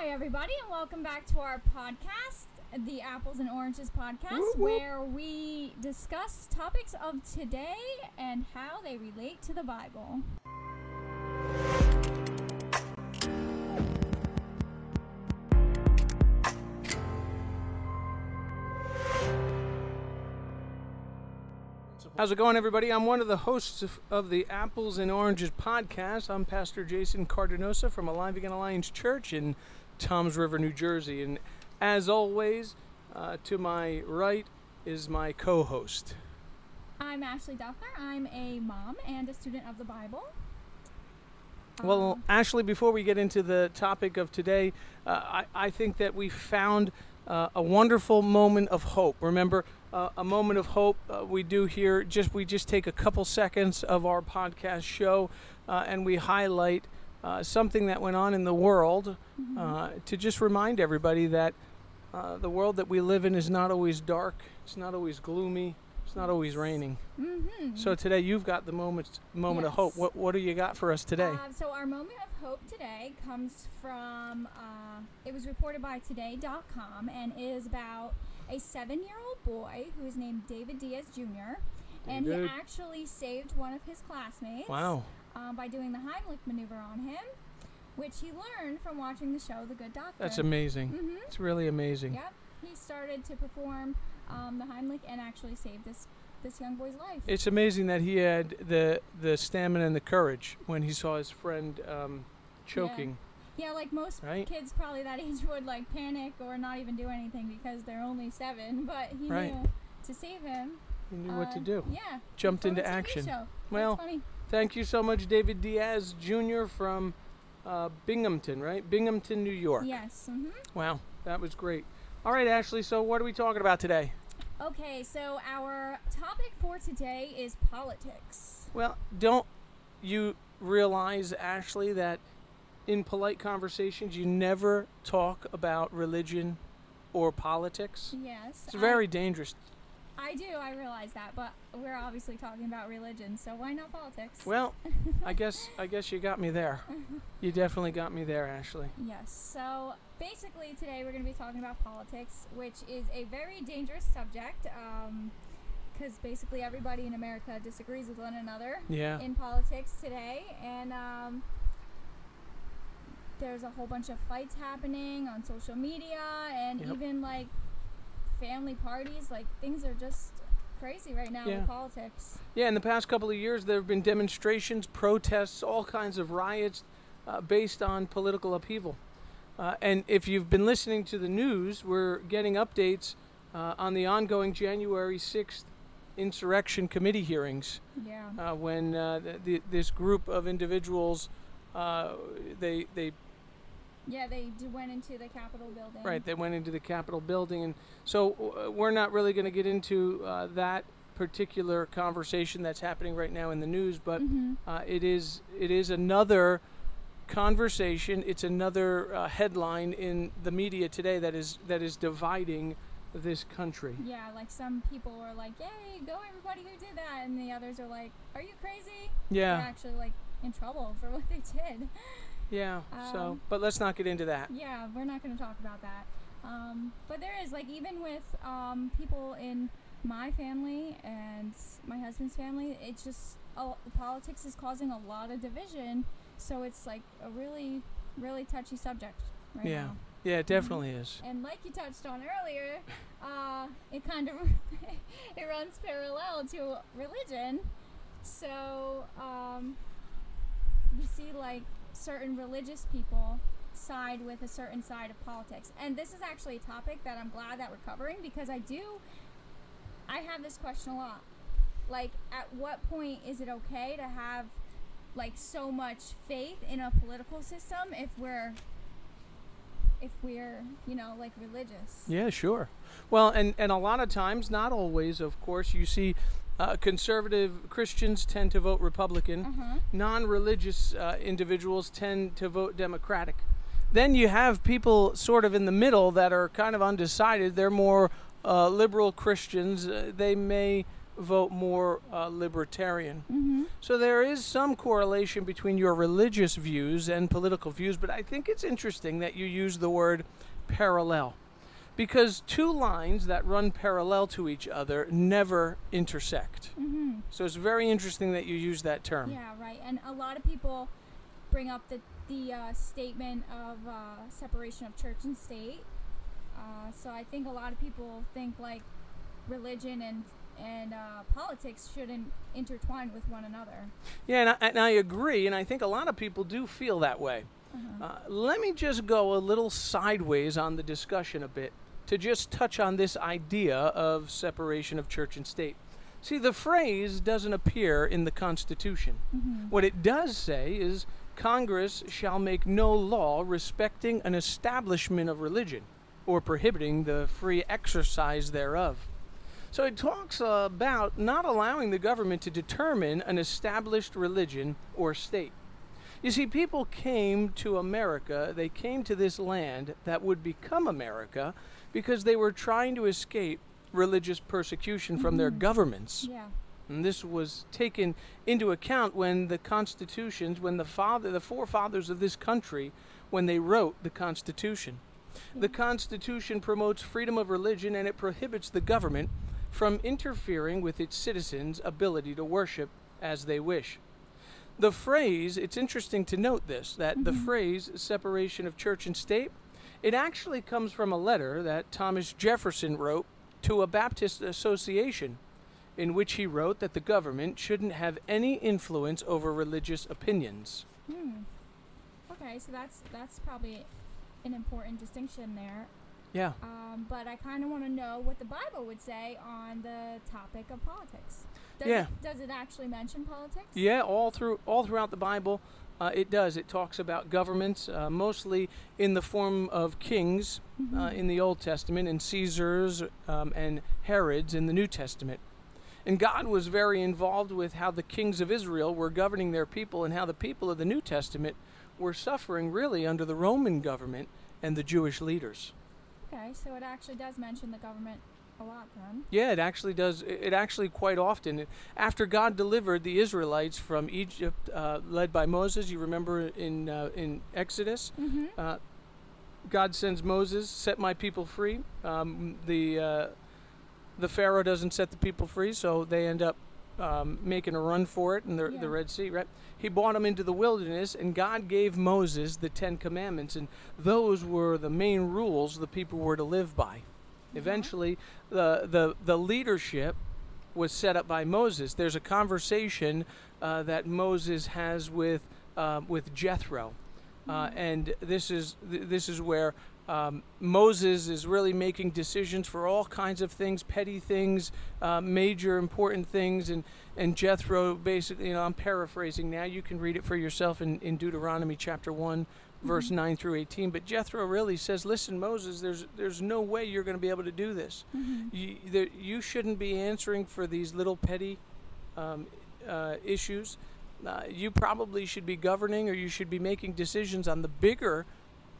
Hi, everybody, and welcome back to our podcast, the Apples and Oranges podcast, Woo woo. where we discuss topics of today and how they relate to the Bible. How's it going, everybody? I'm one of the hosts of, of the Apples and Oranges podcast. I'm Pastor Jason Cardinosa from Alive Again Alliance Church in Toms River, New Jersey. And as always, uh, to my right is my co host. I'm Ashley Duffner. I'm a mom and a student of the Bible. Well, Um, Ashley, before we get into the topic of today, uh, I, I think that we found uh, a wonderful moment of hope. Remember, uh, a moment of hope uh, we do here. Just we just take a couple seconds of our podcast show uh, and we highlight uh, something that went on in the world mhm. uh, to just remind everybody that uh, the world that we live in is not always dark. It's not always gloomy. It's not always raining. Mhm. So today you've got the moment moment of hope. What what do you got for us today? Uh, so our moment of hope today comes from uh, it was reported by today.com and is about a seven-year-old boy who is named David Diaz Jr. And he actually saved one of his classmates Wow. Um, by doing the Heimlich maneuver on him, which he learned from watching the show The Good Doctor. That's amazing. hmm It's really amazing. Yep. He started to perform um, the Heimlich and actually saved this this young boy's life. It's amazing that he had the the stamina and the courage when he saw his friend um, choking. Yeah, like most Right. kids probably that age would like panic or not even do anything because they're only seven. But he Right. knew to save him. He knew what to uh, do. Yeah. Jumped into action. Well. Thank you so much, David Diaz Jr. from uh, Binghamton, right? Binghamton, New York. Yes. hmm Wow, that was great. All right, Ashley. So what are we talking about today? Okay, so our topic for today is politics. Well, don't you realize, Ashley, that in polite conversations you never talk about religion or politics? Yes. It's I- very dangerous. I do. I realize that, but we're obviously talking about religion, so why not politics? Well, I guess I guess you got me there. You definitely got me there, Ashley. Yes. So basically, today we're going to be talking about politics, which is a very dangerous subject because basically everybody in America disagrees with one another Yeah. in politics today. And um, there's a whole bunch of fights happening on social media and Yep. even like family parties. Like things are just crazy right now Yeah. with politics. Yeah, in the past couple of years, there have been demonstrations, protests, all kinds of riots uh, based on political upheaval. Uh, and if you've been listening to the news, we're getting updates uh, on the ongoing January 6th insurrection committee hearings Yeah. uh, when uh, th- th- this group of individuals uh, they they Yeah, they d- went into the Capitol building. Right, they went into the Capitol building, and so uh, we're not really going to get into uh, that particular conversation that's happening right now in the news, but hmm uh, it is it is another conversation. It's another uh, headline in the media today that is that is dividing this country. Yeah, like some people are like, "Yay, go everybody who did that," and the others are like, "Are you crazy?" They're Yeah, actually like in trouble for what they did. yeah. So, Um, but let's not get into that. Yeah, we're not going to talk about that. Um, but there is like even with um, people in my family and my husband's family, it's just oh, politics is causing a lot of division. So it's like a really, really touchy subject right Yeah. now. Yeah, it definitely is. And like you touched on earlier, uh, it kind of it runs parallel to religion. So um, you see, like certain religious people side with a certain side of politics, and this is actually a topic that I'm glad that we're covering because I do. I have this question a lot. Like, at what point is it okay to have like so much faith in a political system if we're if we're you know like religious Yeah, sure. Well, and, and a lot of times, not always, of course, you see uh, conservative Christians tend to vote Republican, uh-huh non religious uh, individuals tend to vote Democratic. Then you have people sort of in the middle that are kind of undecided. They're more uh, liberal Christians. Uh, they may vote more uh, libertarian. Mm-hmm. So there is some correlation between your religious views and political views, but I think it's interesting that you use the word parallel. Because two lines that run parallel to each other never intersect. Mm-hmm. So it's very interesting that you use that term. Yeah, right. And a lot of people bring up the the uh, statement of uh, separation of church and state. Uh, so I think a lot of people think like religion and and uh, politics shouldn't intertwine with one another. Yeah, and I, and I agree, and I think a lot of people do feel that way. Uh-huh. Uh, let me just go a little sideways on the discussion a bit to just touch on this idea of separation of church and state. See, the phrase doesn't appear in the Constitution. Mm-hmm. What it does say is Congress shall make no law respecting an establishment of religion or prohibiting the free exercise thereof. So it talks about not allowing the government to determine an established religion or state. You see, people came to America, they came to this land that would become America because they were trying to escape religious persecution from their Mhm. governments. Yeah. And this was taken into account when the constitutions, when the father, the forefathers of this country, when they wrote the Constitution. The Constitution promotes freedom of religion and it prohibits the government from interfering with its citizens' ability to worship as they wish. The phrase, it's interesting to note this, that the Mhm. phrase separation of church and state, it actually comes from a letter that Thomas Jefferson wrote to a Baptist association in which he wrote that the government shouldn't have any influence over religious opinions. Hmm. Okay, so that's that's probably an important distinction there. Yeah. Um, but I kind of want to know what the Bible would say on the topic of politics. Does Yeah. It, does it actually mention politics? Yeah, all through all throughout the Bible, uh, it does. It talks about governments, uh, mostly in the form of kings uh, Mhm. in the Old Testament, and Caesars um, and Herods in the New Testament. And God was very involved with how the kings of Israel were governing their people, and how the people of the New Testament were suffering really under the Roman government and the Jewish leaders. Okay, so it actually does mention the government a lot then. Yeah, it actually does. It actually quite often. After God delivered the Israelites from Egypt, uh, led by Moses, you remember in uh, in Exodus, Mm-hmm. uh, God sends Moses, set my people free. Um, the uh, the Pharaoh doesn't set the people free, so they end up um, making a run for it in the, Yeah. the Red Sea. Right? He brought them into the wilderness, and God gave Moses the Ten Commandments, and those were the main rules the people were to live by. Eventually, the, the, the leadership was set up by Moses. There's a conversation uh, that Moses has with, uh, with Jethro. Uh, and this is, th- this is where um, Moses is really making decisions for all kinds of things, petty things, uh, major important things, and and Jethro basically, you know, I'm paraphrasing now. You can read it for yourself in, in Deuteronomy chapter one, verse Mhm. nine through eighteen. But Jethro really says, "Listen, Moses, there's there's no way you're going to be able to do this. Mm-hmm. You there, you shouldn't be answering for these little petty um, uh, issues. Uh, you probably should be governing, or you should be making decisions on the bigger."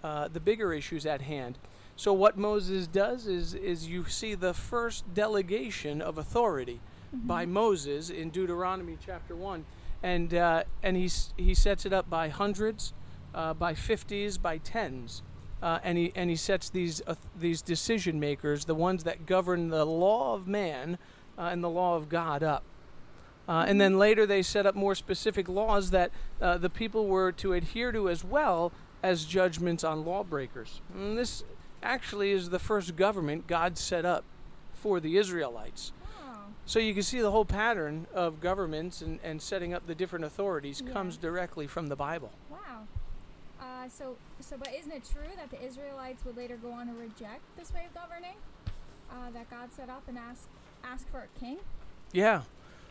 uh, the bigger issues at hand. So what Moses does is is you see the first delegation of authority by Moses in Deuteronomy chapter one, and uh, and he he sets it up by hundreds, uh, by fifties, by tens, uh, and he and he sets these uh, these decision makers, the ones that govern the law of man uh, and the law of God, up. Uh, and then later they set up more specific laws that uh, the people were to adhere to as well as judgments on lawbreakers. And this actually is the first government God set up for the Israelites. So you can see the whole pattern of governments and, and setting up the different authorities Yeah. comes directly from the Bible. Uh, so, so, but isn't it true that the Israelites would later go on to reject this way of governing uh, that God set up and ask ask for a king? Yeah.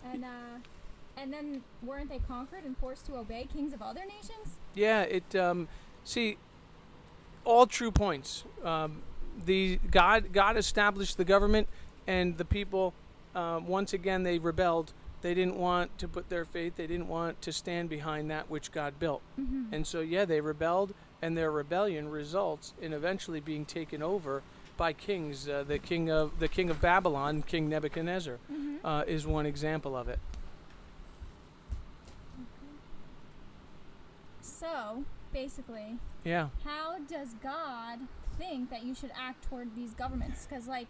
And uh, and then weren't they conquered and forced to obey kings of other nations? Yeah, it um, see all true points. Um, the God God established the government, and the people uh, once again they rebelled. They didn't want to put their faith. They didn't want to stand behind that which God built. Mm-hmm. And so yeah, they rebelled, and their rebellion results in eventually being taken over by kings. Uh, the king of the king of Babylon, King Nebuchadnezzar, Mhm. uh, is one example of it. So, basically, Yeah. how does God think that you should act toward these governments? Because, like,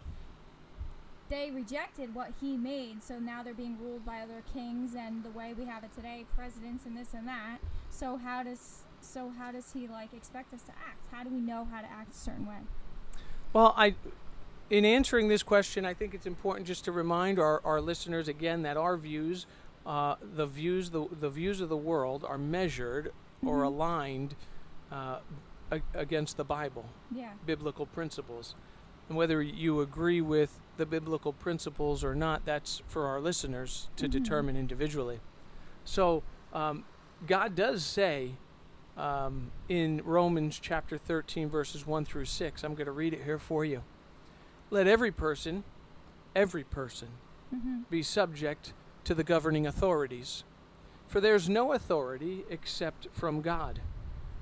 they rejected what He made, so now they're being ruled by other kings, and the way we have it today, presidents and this and that. So how does so how does He like expect us to act? How do we know how to act a certain way? Well, I, in answering this question, I think it's important just to remind our, our listeners again that our views, uh, the views the, the views of the world, are measured or Mhm. aligned uh, a- against the Bible, Yeah. biblical principles, and whether you agree with the biblical principles or not, that's for our listeners to Mhm. determine individually. So, um, God does say um, in Romans chapter 13, verses 1 through 6. I'm going to read it here for you. Let every person, every person, Mm-hmm. be subject to the governing authorities. For there's no authority except from God,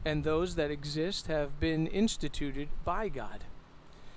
and those that exist have been instituted by God.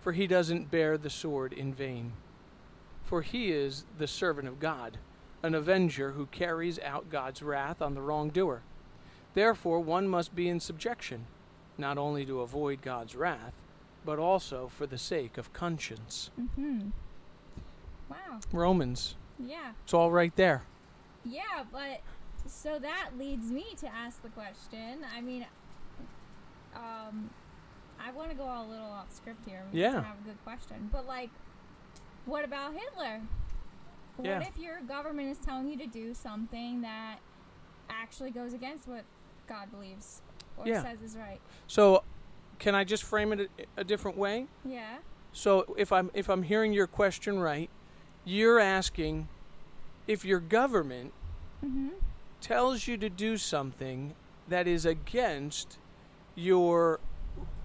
for he doesn't bear the sword in vain. For he is the servant of God, an avenger who carries out God's wrath on the wrongdoer. Therefore, one must be in subjection, not only to avoid God's wrath, but also for the sake of conscience. Mm-hmm. Wow. Romans. Yeah. It's all right there. Yeah, but so that leads me to ask the question. I mean, um, I want to go a little off script here. because Yeah. I have a good question, but like, what about Hitler? Yeah. What if your government is telling you to do something that actually goes against what God believes or Yeah. says is right? So, can I just frame it a, a different way? Yeah. So, if I'm if I'm hearing your question right, you're asking if your government Mm-hmm. tells you to do something that is against your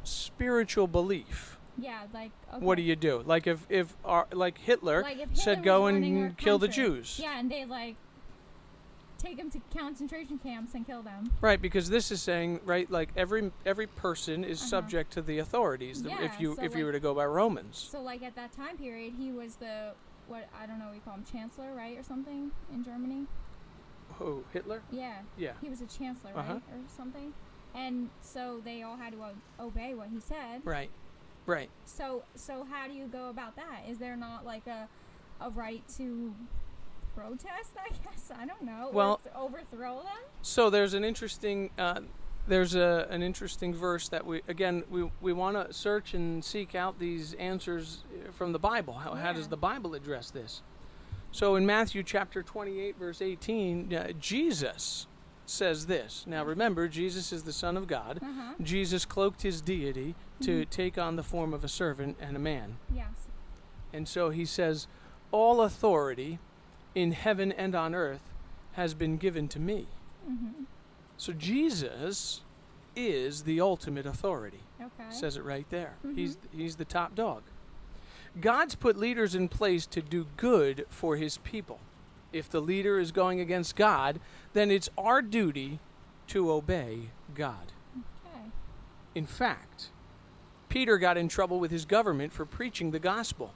spiritual belief. Yeah. Like. Okay. What do you do? Like if if our, like Hitler, Like if said go and kill the. Jews. Yeah, and they like take them to concentration camps and kill them. Right, because this is saying right, like every every person is Uh-huh. subject to the authorities. the- Yeah, if you so, if you were to go by Romans. So like at that time period, he was the what I don't know we call him, chancellor, right, or something in Germany. Oh, Hitler? Yeah, Yeah. he was a chancellor, right, Uh-huh. or something. And so they all had to o- obey what he said. Right. Right. So so how do you go about that? Is there not like a a right to protest? I guess I don't know. Well- overthrow them. So there's an interesting uh, there's a, an interesting verse that we again we, we want to search and seek out these answers uh, from the Bible. How, how does the Bible address this? So in Matthew chapter 28 verse 18, uh, Jesus says this. Now remember, Jesus is the Son of God. Huh. Jesus cloaked his deity to take on the form of a servant and a man. Yes. And so he says, All authority in heaven and on earth has been given to me. Mm-hmm. So Jesus is the ultimate authority. Okay. Says it right there. Mhm. He's he's the top dog. God's put leaders in place to do good for his people. If the leader is going against God, then it's our duty to obey God. okay. In fact, Peter got in trouble with his government for preaching the gospel,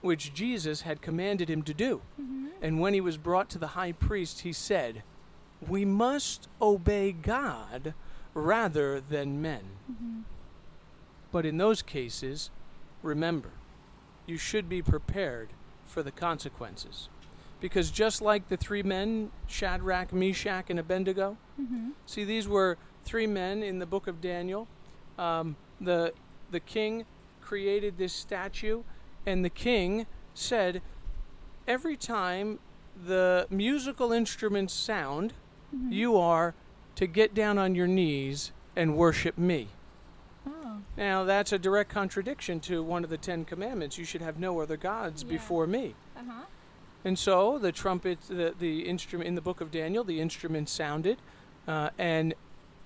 which Jesus had commanded him to do. Mm-hmm. And when he was brought to the high priest, he said, We must obey God rather than men. Mm-hmm. But in those cases, remember, you should be prepared for the consequences. Because just like the three men, Shadrach, Meshach, and Abednego, Mm-hmm. see, these were three men in the book of Daniel. Um, the, the king created this statue, and the king said, Every time the musical instruments sound, Mm-hmm. you are to get down on your knees and worship me. Oh. Now, that's a direct contradiction to one of the Ten Commandments. You should have no other gods Yeah. before me. Uh huh. And so the trumpet, the, the instrument in the book of Daniel, the instrument sounded, uh, and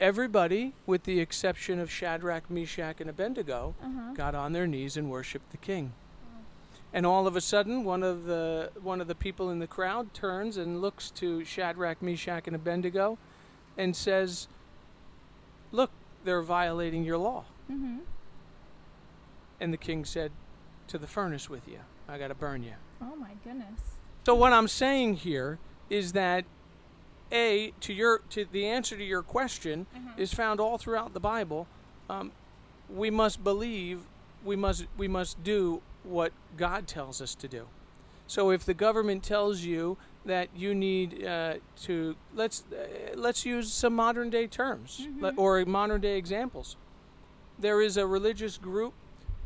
everybody, with the exception of Shadrach, Meshach, and Abednego, Uh huh. got on their knees and worshipped the king. And all of a sudden, one of the one of the people in the crowd turns and looks to Shadrach, Meshach, and Abednego, and says, "Look, they're violating your law." Mm-hmm. And the king said, "To the furnace with you. I got to burn you." Oh my goodness. So what I'm saying here is that a to your to the answer to your question Uh-huh. is found all throughout the Bible. Um, we must believe. We must we must do what God tells us to do. So if the government tells you that you need uh, to let's uh, let's use some modern day terms Mhm. or modern day examples. There is a religious group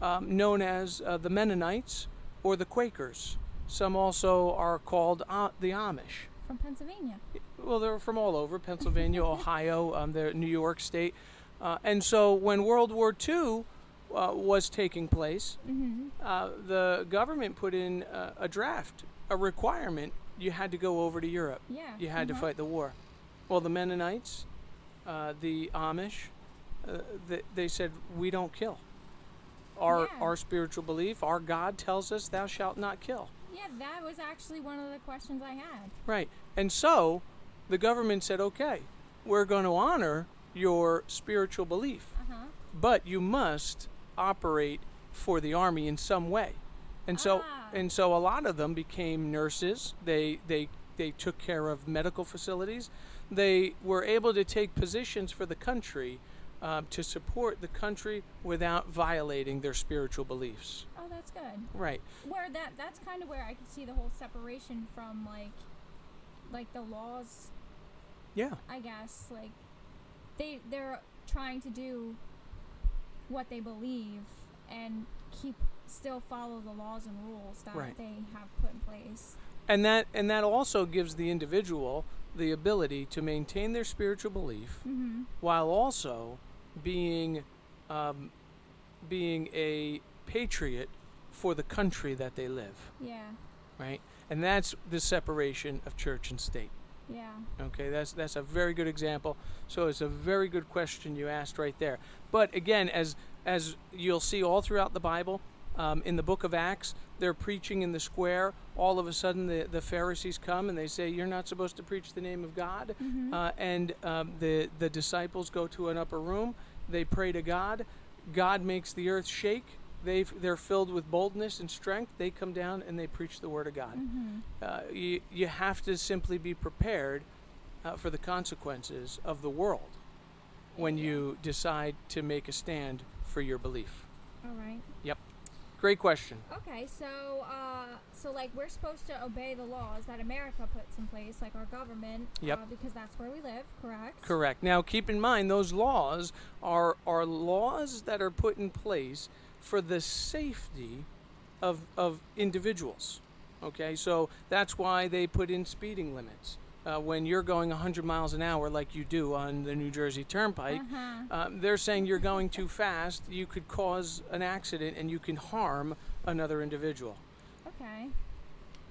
um, known as uh, the Mennonites or the Quakers. Some also are called uh, the Amish. From Pennsylvania. Well, they're from all over Pennsylvania, Ohio, um, they're New York State. Uh, and so when World War II uh, was taking place, Mm-hmm. uh, the government put in uh, a draft, a requirement you had to go over to Europe. Yeah. You had to uh-huh. fight the war. Well, the Mennonites, uh, the Amish, uh, they, they said, We don't kill. Our, Yeah. our spiritual belief, our God tells us, Thou shalt not kill. Yeah, that was actually one of the questions I had. Right. And so the government said, okay, we're going to honor your spiritual belief, Uh huh. but you must operate for the army in some way. And so Ah. and so a lot of them became nurses. They they they took care of medical facilities. They were able to take positions for the country um, to support the country without violating their spiritual beliefs. That's good. Right. Where that that's kind of where I could see the whole separation from like like the laws, Yeah. I guess. Like they they're trying to do what they believe and keep still follow the laws and rules that Right. they have put in place. and that and that also gives the individual the ability to maintain their spiritual belief Mm-hmm. while also being um, being a patriot for the country that they live. Yeah. right? And that's the separation of church and state. Yeah. okay that's that's a very good example. So it's a very good question you asked right there. But again as as you'll see all throughout the bible um, in the book of acts they're preaching in the square. All of a sudden the, the pharisees come and they say you're not supposed to preach the name of god. Mm-hmm. uh, and um, the the disciples go to an upper room. They pray to god. God makes the earth shake they they're filled with boldness and strength they come down and they preach the word of god mm-hmm. uh, you, you have to simply be prepared uh, for the consequences of the world when Yeah. you decide to make a stand for your belief. All right. Yep. Great question. Okay, so uh, so like we're supposed to obey the laws that America puts in place, like our government, Yep. uh, because that's where we live. Correct. Correct. Now, keep in mind those laws are are laws that are put in place for the safety of of individuals. Okay, so that's why they put in speeding limits. Uh, when you're going 100 miles an hour, like you do on the New Jersey Turnpike, Uh-huh. um, they're saying you're going too fast. You could cause an accident, and you can harm another individual. Okay.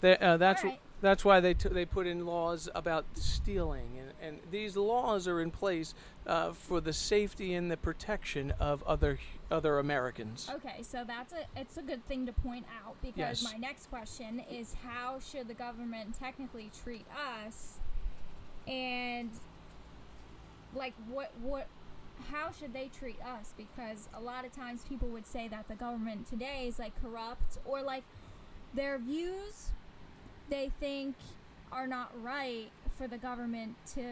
That, uh, that's wh- Alright. that's why they t- they put in laws about stealing, and, and these laws are in place uh, for the safety and the protection of other other Americans. Okay, so that's a it's a good thing to point out because Yes. my next question is how should the government technically treat us and like what what how should they treat us because a lot of times people would say that the government today is like corrupt or like their views they think are not right for the government to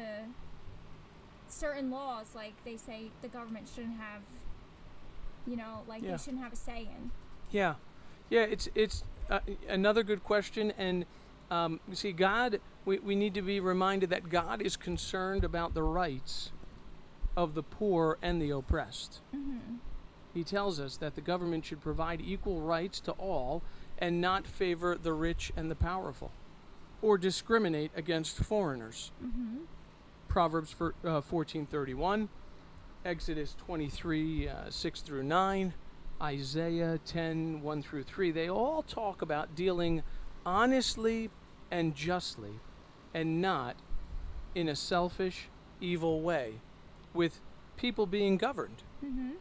certain laws like they say the government shouldn't have you know like Yeah. they shouldn't have a say in Yeah, yeah. It's it's uh, another good question, and um, you see, God. We, we need to be reminded that God is concerned about the rights of the poor and the oppressed. mm-hmm. He tells us that the government should provide equal rights to all and not favor the rich and the powerful, or discriminate against foreigners. Mm-hmm. Proverbs for, uh, 14:31, Exodus 23, uh, 6 through 9, Isaiah 10, 1 through 3, they all talk about dealing honestly and justly and not in a selfish, evil way with people being governed. Mm-hmm.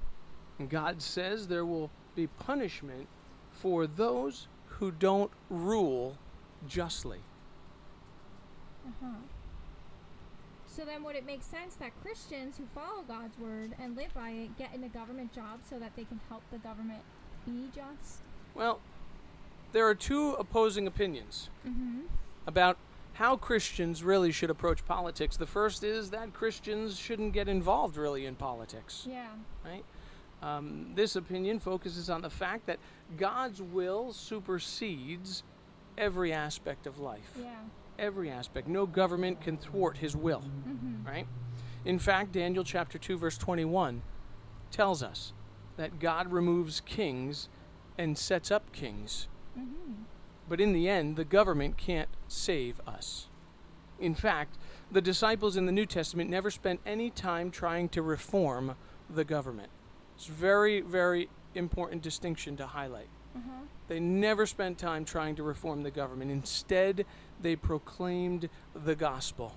And God says there will be punishment for those who don't rule justly. Uh-huh. So then would it make sense that Christians who follow God's word and live by it get in a government job so that they can help the government be just? Well, there are two opposing opinions Mm-hmm. about how Christians really should approach politics. The first is that Christians shouldn't get involved really in politics. Yeah. right? Um, this opinion focuses on the fact that God's will supersedes every aspect of life. Yeah. Every aspect. No government can thwart his will. Right? In fact, Daniel chapter 2, verse 21 tells us that God removes kings and sets up kings. Mm-hmm. But in the end, the government can't save us. In fact, the disciples in the New Testament never spent any time trying to reform the government. It's very, very important distinction to highlight. Uh-huh. They never spent time trying to reform the government. Instead, they proclaimed the gospel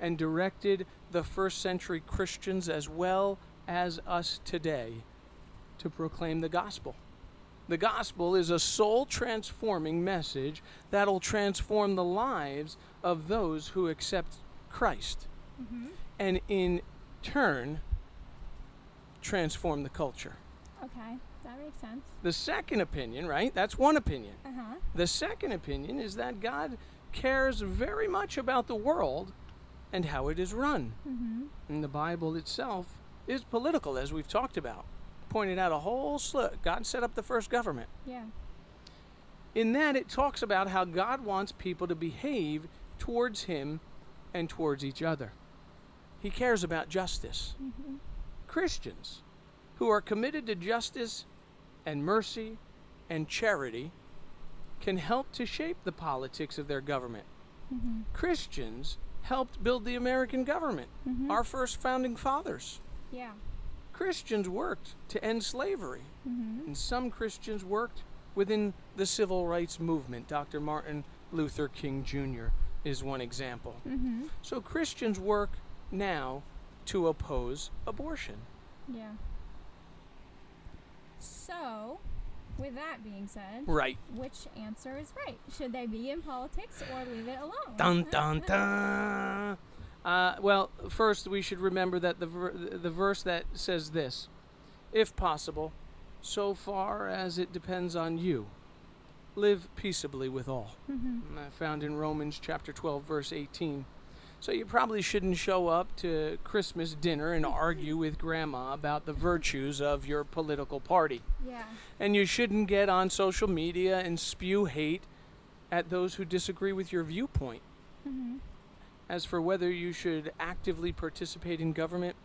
and directed the first century Christians as well as us today to proclaim the gospel. The gospel is a soul transforming message that'll transform the lives of those who accept Christ Mm-hmm. and in turn transform the culture. Okay. That makes sense. The second opinion, right? That's one opinion. Uh-huh. The second opinion is that God cares very much about the world and how it is run. Mm-hmm. And the Bible itself is political, as we've talked about. Pointed out a whole slew. God set up the first government. Yeah. In that, it talks about how God wants people to behave towards Him and towards each other. He cares about justice. Mm-hmm. Christians who are committed to justice and mercy and charity can help to shape the politics of their government. Mm-hmm. Christians helped build the American government, Mhm. our first founding fathers. Yeah. Christians worked to end slavery, Mm-hmm. and some Christians worked within the civil rights movement. Dr. Martin Luther King Jr. is one example. Mm-hmm. So Christians work now to oppose abortion. Yeah. So, with that being said, Right. which answer is right? Should they be in politics or leave it alone? Dun dun dun. Uh, well, first we should remember that the ver- the verse that says this, if possible, so far as it depends on you, live peaceably with all. Mm-hmm. Found in Romans chapter 12 verse 18. So you probably shouldn't show up to Christmas dinner and argue with grandma about the virtues of your political party. Yeah. And you shouldn't get on social media and spew hate at those who disagree with your viewpoint. Mm-hmm. As for whether you should actively participate in government,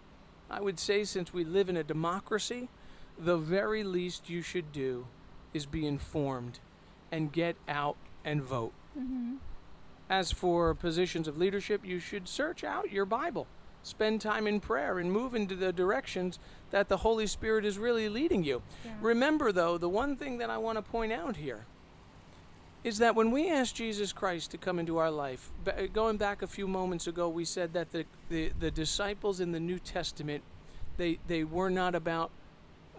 I would say since we live in a democracy, the very least you should do is be informed and get out and vote. Mm-hmm. As for positions of leadership, you should search out your Bible, spend time in prayer, and move into the directions that the Holy Spirit is really leading you. Yeah. Remember, though, the one thing that I want to point out here is that when we ask Jesus Christ to come into our life, going back a few moments ago, we said that the, the, the disciples in the New Testament, they, they were not about,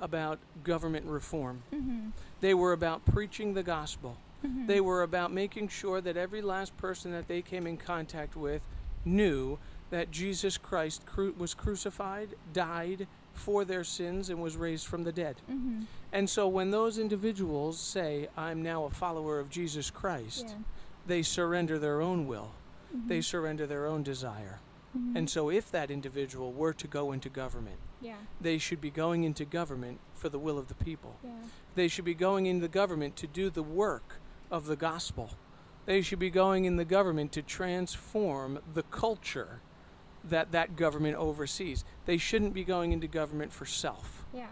about government reform. mm-hmm. They were about preaching the gospel. Mm-hmm. They were about making sure that every last person that they came in contact with knew that Jesus Christ cru- was crucified, died for their sins, and was raised from the dead. Mm-hmm. And so when those individuals say, I'm now a follower of Jesus Christ, Yeah. they surrender their own will, Mm-hmm. they surrender their own desire. Mhm. And so if that individual were to go into government, yeah. they should be going into government for the will of the people. Yeah. They should be going in the government to do the work of the gospel. They should be going in the government to transform the culture that that government oversees. They shouldn't be going into government for self. Yeah.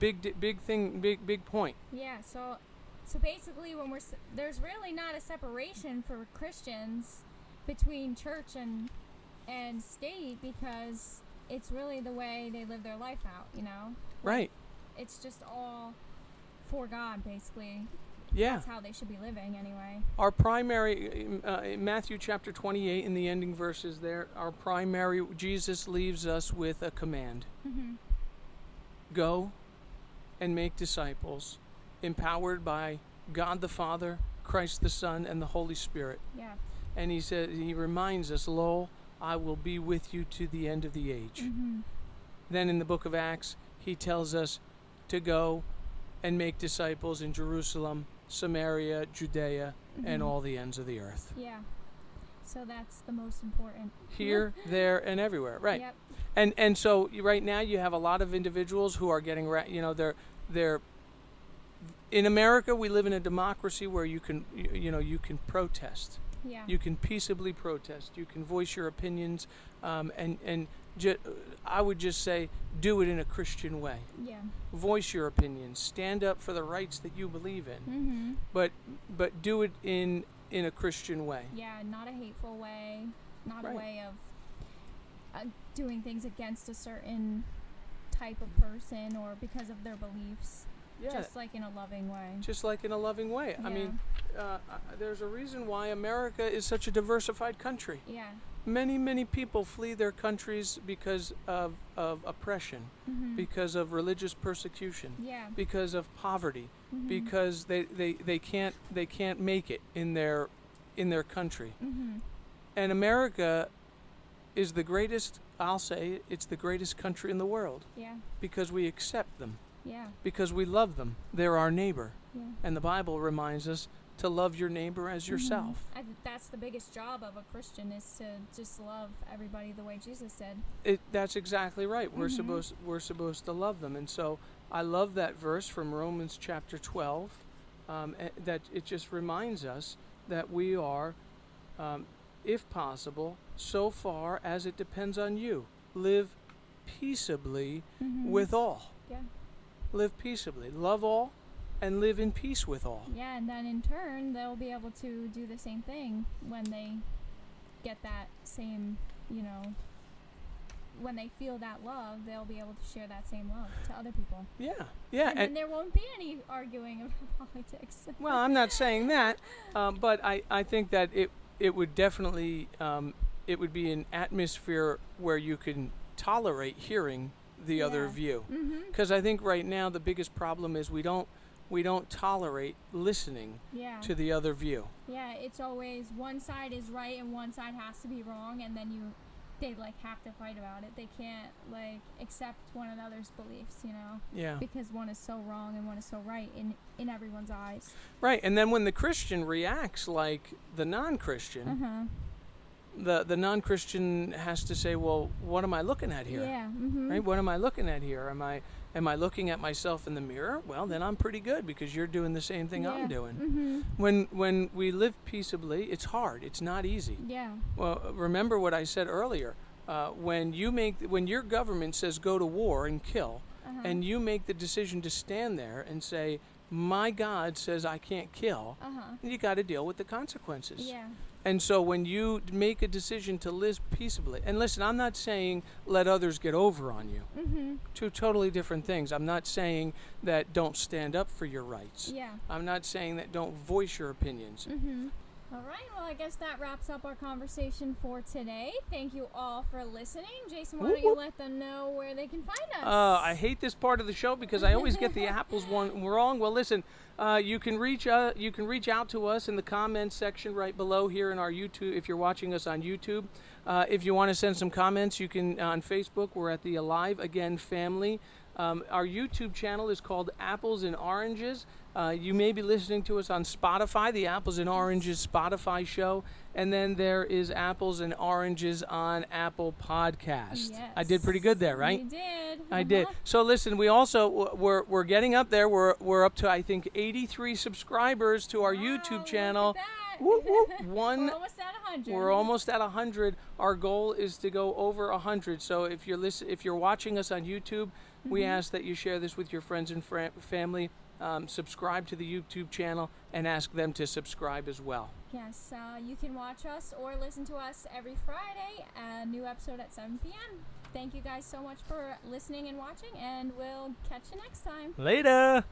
Big, big thing, big, big point. Yeah. So, so basically, when we're there's really not a separation for Christians between church and and state because it's really the way they live their life out. You know, Right. it's just all for God, basically. Yeah. That's how they should be living, anyway. Our primary, uh, in Matthew chapter 28, in the ending verses there, our primary, Jesus leaves us with a command hmm Go and make disciples, empowered by God the Father, Christ the Son, and the Holy Spirit. Yeah. And he said, he reminds us, Lo, I will be with you to the end of the age. hmm Then in the book of Acts, he tells us to go and make disciples in Jerusalem, Samaria, Judea, and Mhm. all the ends of the earth. Yeah. So that's the most important. Here, there, and everywhere. Right. Yep. And and so right now you have a lot of individuals who are getting ra- you know they're they're in America we live in a democracy where you can you, you know you can protest Yeah. you can peaceably protest you can voice your opinions um, and and I would just say do it in a Christian way yeah. voice your opinions stand up for the rights that you believe in Mm-hmm. but but do it in in a Christian way Yeah. Not a hateful way. Not Right. a way of uh, doing things against a certain type of person or because of their beliefs. yeah Just like in a loving way. just like in a loving way I mean uh, uh, there's a reason why America is such a diversified country. Yeah. Many, many people flee their countries because of, of oppression, hmm because of religious persecution, Yeah. because of poverty, hmm because they, they, they can't they can't make it in their in their country. hmm And America is the greatest. I'll say it's the greatest country in the world Yeah. because we accept them, Yeah. because we love them. They're our neighbor, Yeah. and the Bible reminds us to love your neighbor as Mhm. yourself. I think that's the biggest job of a Christian is to just love everybody the way Jesus said. It, that's exactly right. We're Mhm. supposed we're supposed to love them, and so I love that verse from Romans chapter twelve. Um, eh, that it just reminds us that we are, um, if possible, so far as it depends on you, live peaceably Mhm. with all. Yeah. Live peaceably, love all, and live in peace with all. Yeah, and then in turn they'll be able to do the same thing when they get that same, you know, when they feel that love, they'll be able to share that same love to other people. Yeah, yeah. and then there won't be any arguing about politics. Well, I'm not saying that, um, but I, I think that it it would definitely um, it would be an atmosphere where you can tolerate hearing the other Yeah. view. mhm. Because I think right now the biggest problem is we don't we don't tolerate listening Yeah. to the other view. Yeah, it's always one side is right and one side has to be wrong, and then you, they like have to fight about it. They can't like accept one another's beliefs, you know, Yeah. because one is so wrong and one is so right in in everyone's eyes. Right. And then when the Christian reacts like the non-Christian, Uh huh. the the non-Christian has to say, "Well, what am I looking at here?" Yeah. Mm-hmm. right what am i looking at here am i am i looking at myself in the mirror well then i'm pretty good because you're doing the same thing i'm doing Mm-hmm. when when we live peaceably it's hard it's not easy Yeah. well remember what i said earlier uh, when you make when your government says go to war and kill Uh-huh. and you make the decision to stand there and say my god says i can't kill Uh huh. you got to deal with the consequences Yeah. And so when you make a decision to live peaceably, and listen, I'm not saying let others get over on you. Mm-hmm. Two totally different things. I'm not saying that don't stand up for your rights. Yeah. I'm not saying that don't voice your opinions. Mm-hmm. All right. Well, I guess that wraps up our conversation for today. Thank you all for listening. Jason, why don't you let them know where they can find us? Uh, I hate this part of the show because I always get the apples one wrong. Well, listen, uh, you can reach uh, you can reach out to us in the comments section right below here in our YouTube. If you're watching us on YouTube, uh, if you want to send some comments, you can on Facebook. We're at the Alive Again family. Um, our YouTube channel is called Apples and Oranges. Uh, you may be listening to us on Spotify, the Apples and Oranges Spotify show, and then there is Apples and Oranges on Apple Podcast. I did pretty good there, right? You did. I did. Uh-huh. So listen, we also we're we're getting up there. We're we're up to I think 83 subscribers to our Wow, YouTube channel. at that. Whoop, whoop. One We're almost at 100. we're almost at 100. Our goal is to go over 100. So if you're listen, if you're watching us on YouTube, we Mm-hmm. ask that you share this with your friends and fr- family. Um, subscribe to the YouTube channel and ask them to subscribe as well. Yes, uh, you can watch us or listen to us every Friday. A new episode at 7 p.m. thank you guys so much for listening and watching, and we'll catch you next time. Later.